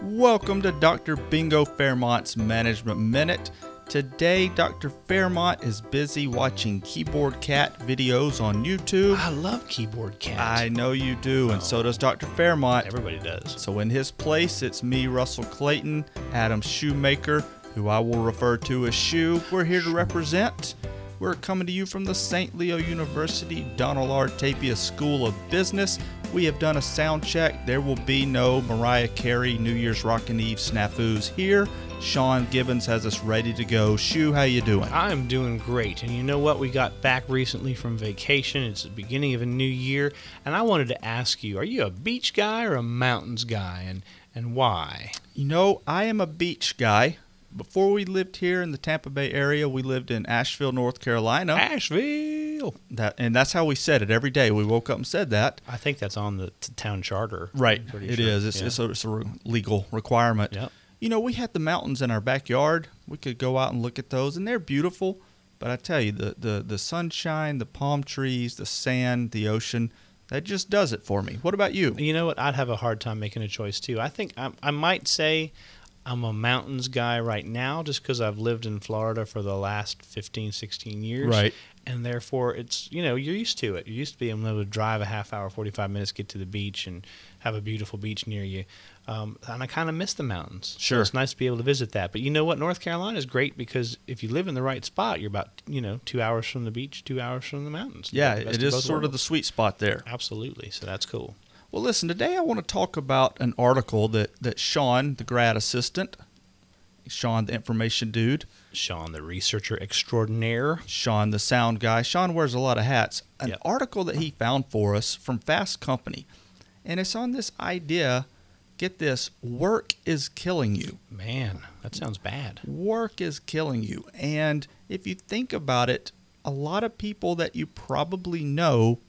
Welcome to Dr. Bingo Fairmont's Management Minute. Today, Dr. Fairmont is busy watching Keyboard Cat videos on YouTube. I love keyboard cat. I know you do, and so oh. does Dr. Fairmont. Everybody does. So, in his place, it's me, Russell Clayton, Adam Shoemaker, who I will refer to as Shoe. We're here to represent. We're coming to you from the St. Leo University Donald R. Tapia School of Business. We have done a sound check. There will be no Mariah Carey New Year's Rockin' Eve snafus here. Sean Gibbons has us ready to go. Shoe, how you doing? I'm doing great. And you know what? We got back recently from vacation. It's the beginning of a new year. And I wanted to ask you, are you a beach guy or a mountains guy? And and why? You know, I am a beach guy. Before we lived here in the Tampa Bay area, we lived in Asheville, North Carolina. Asheville. That and that's how we said it every day. We woke up and said that. I think that's on the t- town charter. Right. It sure. is. It's, Yeah. it's, a, it's a re- legal requirement. Yep. You know, we had the mountains in our backyard. We could go out and look at those, and they're beautiful. But I tell you, the, the, the sunshine, the palm trees, the sand, the ocean, that just does it for me. What about you? You know what? I'd have a hard time making a choice too. I think I, I might say I'm a mountains guy right now just because I've lived in Florida for the last 15, 16 years. Right. And therefore, it's, you know, you're used to it. You're used to being able to drive a half hour, 45 minutes, get to the beach and have a beautiful beach near you. Um, and I kind of miss the mountains. So Sure. it's nice to be able to visit that. But you know what? North Carolina is great because if you live in the right spot, you're about, you know, two hours from the beach, two hours from the mountains. Yeah, The it is both sort of the sweet spot there. Absolutely. So that's cool. Well, listen, today I want to talk about an article that, that Sean, the grad assistant, Sean, the information dude, Sean, the researcher extraordinaire. Sean, the sound guy. Sean wears a lot of hats. An Yep. article that he found for us from Fast Company. And it's on this idea get this work is killing you. Man, that sounds bad. Work is killing you. And if you think about it, a lot of people that you probably know,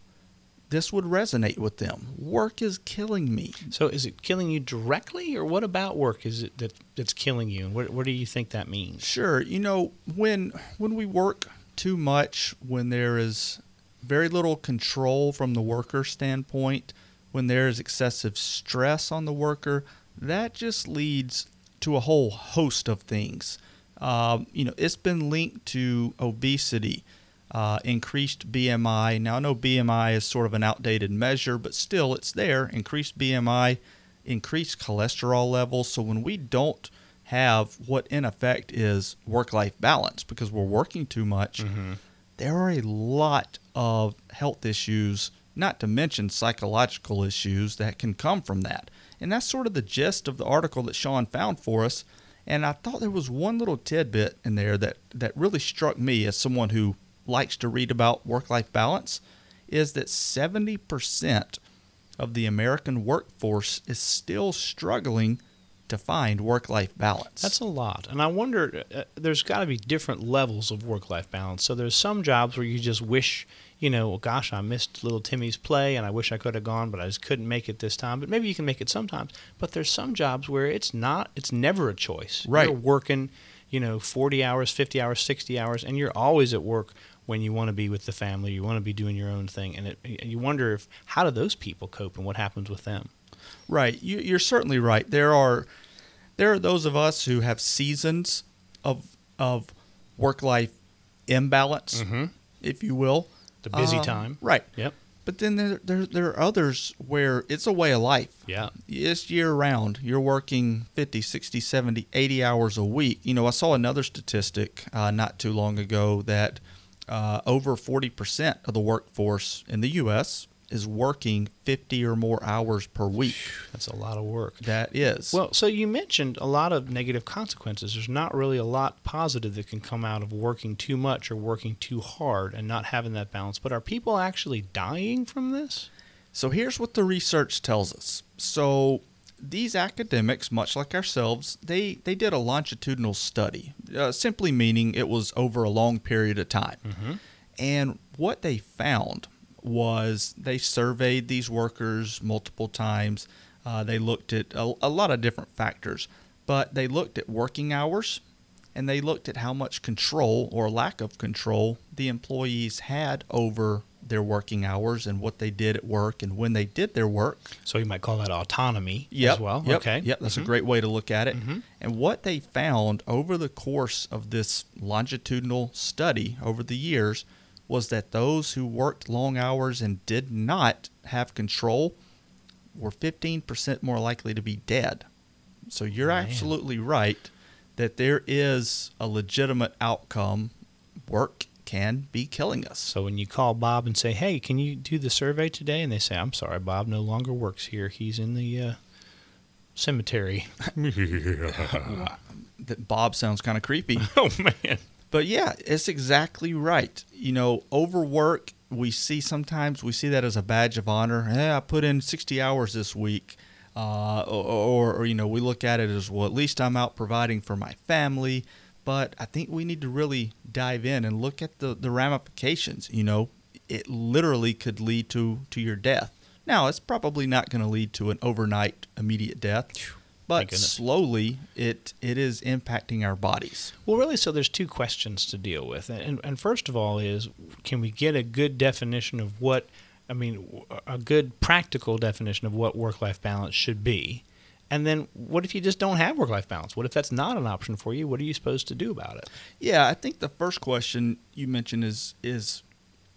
this would resonate with them. Work is killing me. So, is it killing you directly, or what about work is it that that's killing you? And what what do you think that means? Sure. You know, when when we work too much, when there is very little control from the worker standpoint, when there is excessive stress on the worker, that just leads to a whole host of things. Um, you know, it's been linked to obesity, uh, increased BMI. Now, I know BMI is sort of an outdated measure, but still, it's there. Increased BMI, increased cholesterol levels. So when we don't have what in effect is work-life balance because we're working too much, there are a lot of health issues, not to mention psychological issues that can come from that. And that's sort of the gist of the article that Sean found for us. And I thought there was one little tidbit in there that, that really struck me as someone who likes to read about work life balance is that 70% of the American workforce is still struggling to find work life balance. That's a lot, and I wonder. Uh, there's got to be different levels of work-life balance. So there's some jobs where you just wish, you know, well, gosh, I missed little Timmy's play, and I wish I could have gone, but I just couldn't make it this time. But maybe you can make it sometimes. But there's some jobs where it's not. It's never a choice. Right. You're working, you know, 40 hours, 50 hours, 60 hours, and you're always at work when you want to be with the family. You want to be doing your own thing, and it, and you wonder if how do those people cope and what happens with them. Right. You, you're certainly right. There are there are those of us who have seasons of of work life imbalance, Mm-hmm. if you will. The busy Uh, time. Right. Yep. But then there, there there are others where it's a way of life. Yeah. It's year round. You're working 50, 60, 70, 80 hours a week. You know, I saw another statistic uh, not too long ago that uh, over 40% of the workforce in the U.S. is working 50 or more hours per week. That's a lot of work. That is. Well, so you mentioned a lot of negative consequences. There's not really a lot positive that can come out of working too much or working too hard and not having that balance. But are people actually dying from this? So here's what the research tells us. So these academics, much like ourselves, they, they did a longitudinal study, uh, simply meaning it was over a long period of time. Mm-hmm. And what they found was they surveyed these workers multiple times. Uh, they looked at a, a lot of different factors, but they looked at working hours and they looked at how much control or lack of control the employees had over their working hours and what they did at work and when they did their work. So you might call that autonomy Yep, as well. Yep, okay. Yep, that's Mhm. a great way to look at it. Mhm. And what they found over the course of this longitudinal study over the years was that those who worked long hours and did not have control were 15% more likely to be dead. So you're Man. absolutely right that there is a legitimate outcome. Work can be killing us. So when you call Bob and say, "Hey, can you do the survey today?" and they say, "I'm sorry, Bob no longer works here. He's in the uh, cemetery." That Bob sounds kind of creepy. oh man. But yeah, it's exactly right. You know, overwork, we see sometimes we see that as a badge of honor. Hey, I put in 60 hours this week. Uh, or, or, you know, we look at it as, well, at least I'm out providing for my family. But I think we need to really dive in and look at the, the ramifications. You know, it literally could lead to, to your death. Now, it's probably not going to lead to an overnight immediate death, but slowly it it is impacting our bodies. Well, really, so there's two questions to deal with, and and first of all is, can we get a good definition of what, I mean, a good practical definition of what work-life balance should be, and then what if you just don't have work-life balance? What if that's not an option for you? What are you supposed to do about it? Yeah, I think the first question you mentioned is is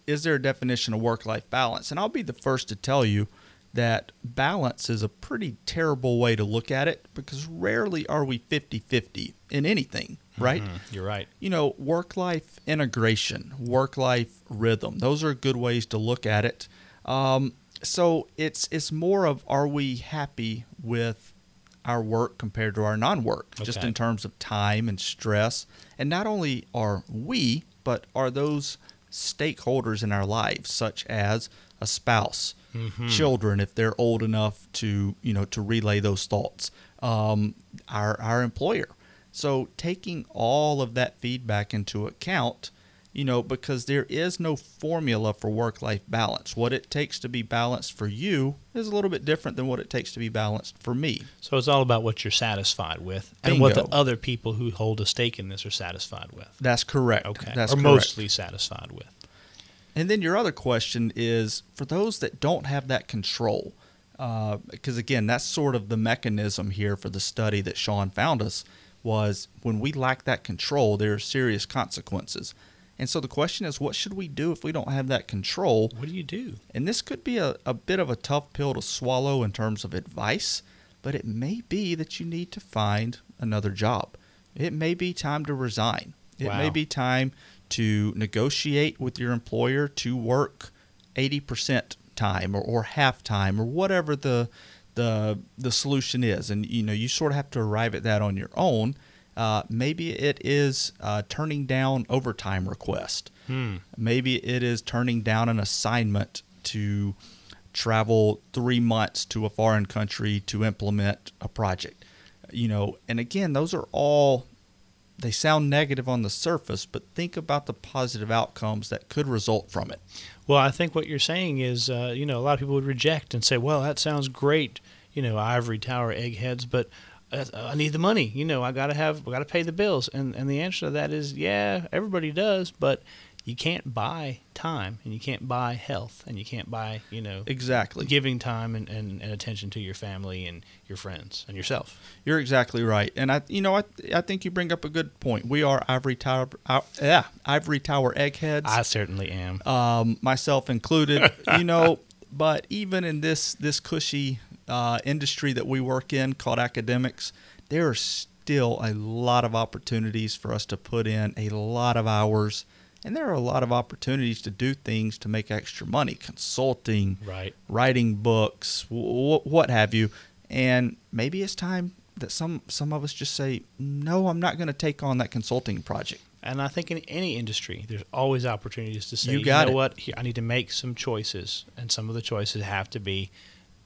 is there a definition of work life balance? And I'll be the first to tell you that balance is a pretty terrible way to look at it because rarely are we 50-50 in anything, right? Mhm, You're right. You know, work life integration, work life rhythm, those are good ways to look at it. Um, so it's it's more of are we happy with our work compared to our non-work, just in terms of time and stress. And not only are we, but are those stakeholders in our lives, such as a spouse, Mhm. children, if they're old enough to you know to relay those thoughts, um, our our employer. So taking all of that feedback into account, you know, because there is no formula for work-life balance. What it takes to be balanced for you is a little bit different than what it takes to be balanced for me. So it's all about what you're satisfied with, and what the other people who hold a stake in this are satisfied with. That's correct. Okay, That's or correct. mostly satisfied with. And then your other question is for those that don't have that control, uh, because again, that's sort of the mechanism here for the study that Sean found us was when we lack that control, there are serious consequences. And so the question is, what should we do if we don't have that control? What do you do? And this could be a, a bit of a tough pill to swallow in terms of advice, but it may be that you need to find another job. It may be time to resign. It may be time to negotiate with your employer to work 80% time or, or half time or whatever the the the solution is and you know you sort of have to arrive at that on your own uh, maybe it is uh, turning down overtime request Hmm. Maybe it is turning down an assignment to travel three months to a foreign country to implement a project. You know, and again, those are all, they sound negative on the surface, but think about the positive outcomes that could result from it. Well, I think what you're saying is, uh, you know, a lot of people would reject and say, "Well, that sounds great, you know, ivory tower eggheads, but I need the money. You know, I gotta have, I gotta pay the bills." And and the answer to that is, yeah, everybody does, but you can't buy time, and you can't buy health, and you can't buy, you know, Exactly. giving time and, and, and attention to your family and your friends and yourself. You're exactly right, and I, you know, I, I think you bring up a good point. We are ivory tower, uh, yeah, ivory tower eggheads. I certainly am. um, myself included. you know, but even in this this cushy uh, industry that we work in called academics, there are still a lot of opportunities for us to put in a lot of hours, and there are a lot of opportunities to do things to make extra money, consulting, Right. writing books, w- what have you. And maybe it's time that some some of us just say, no, I'm not going to take on that consulting project. And I think in any industry, there's always opportunities to say, You you, got know it. what, Here, I need to make some choices, and some of the choices have to be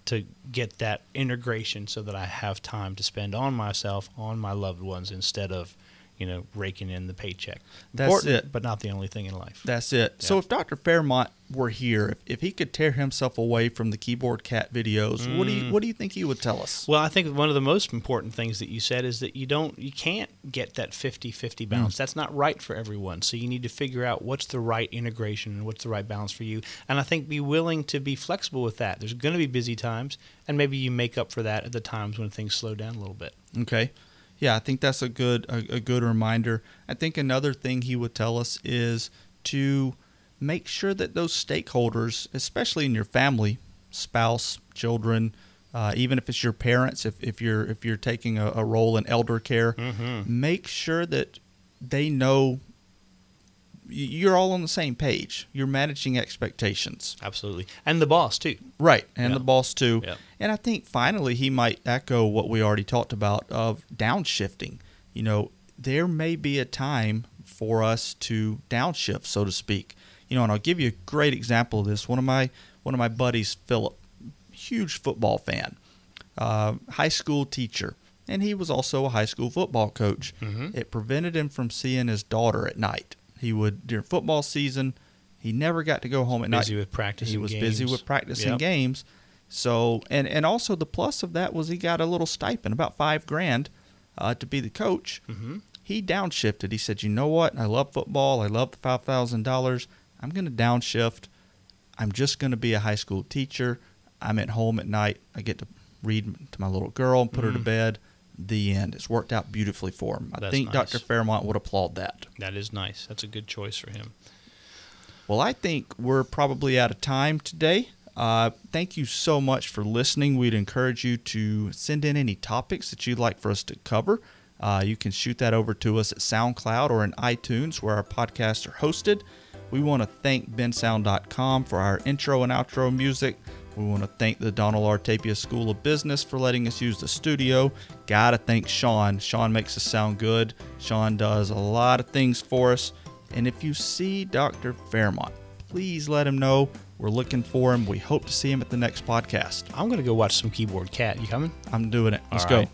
to get that integration so that I have time to spend on myself, on my loved ones, instead of, you know, raking in the paycheck. That's Important, it. but not the only thing in life. That's it. So if Dr. Fairmont were here, if, if he could tear himself away from the keyboard cat videos, what do Mm. you what do you think he would tell us? Well, I think one of the most important things that you said is that you don't you can't get that 50-50 balance. That's not right for everyone. So you need to figure out what's the right integration and what's the right balance for you. And I think be willing to be flexible with that. There's going to be busy times and maybe you make up for that at the times when things slow down a little bit. Okay. Yeah, I think that's a good a, a good reminder. I think another thing he would tell us is to make sure that those stakeholders, especially in your family, spouse, children, uh, even if it's your parents, if, if you're if you're taking a, a role in elder care, Mhm. make sure that they know you're all on the same page. You're managing expectations. Absolutely. And the boss too. Right, and Yeah. the boss too. Yeah. And I think finally he might echo what we already talked about of downshifting. You know, there may be a time for us to downshift, so to speak. You know, and I'll give you a great example of this. One of my one of my buddies, Philip, huge football fan, uh, high school teacher, and he was also a high school football coach. Mhm. It prevented him from seeing his daughter at night. He would during football season. He never got to go home at Busy night. with practicing He was busy with practicing Yep. games. So and and also the plus of that was he got a little stipend, about five grand, uh, to be the coach. Mhm. He downshifted. He said, "You know what? I love football. I love the five thousand dollars. I'm going to downshift. I'm just going to be a high school teacher. I'm at home at night. I get to read to my little girl and put her to Mhm. bed. The end. It's worked out beautifully for him. I That's think nice. Dr. Fairmont would applaud that. That is nice. That's a good choice for him. Well, I think we're probably out of time today. Uh, thank you so much for listening. We'd encourage you to send in any topics that you'd like for us to cover. Uh, you can shoot that over to us at SoundCloud or in iTunes, where our podcasts are hosted. We want to thank bensound.com for our intro and outro music. We want to thank the Donald R. Tapia School of Business for letting us use the studio. Gotta thank Sean. Sean makes us sound good. Sean does a lot of things for us. And if you see Dr. Fairmont, please let him know. We're looking for him. We hope to see him at the next podcast. I'm going to go watch some Keyboard Cat. You coming? I'm doing it. Let's All go. right.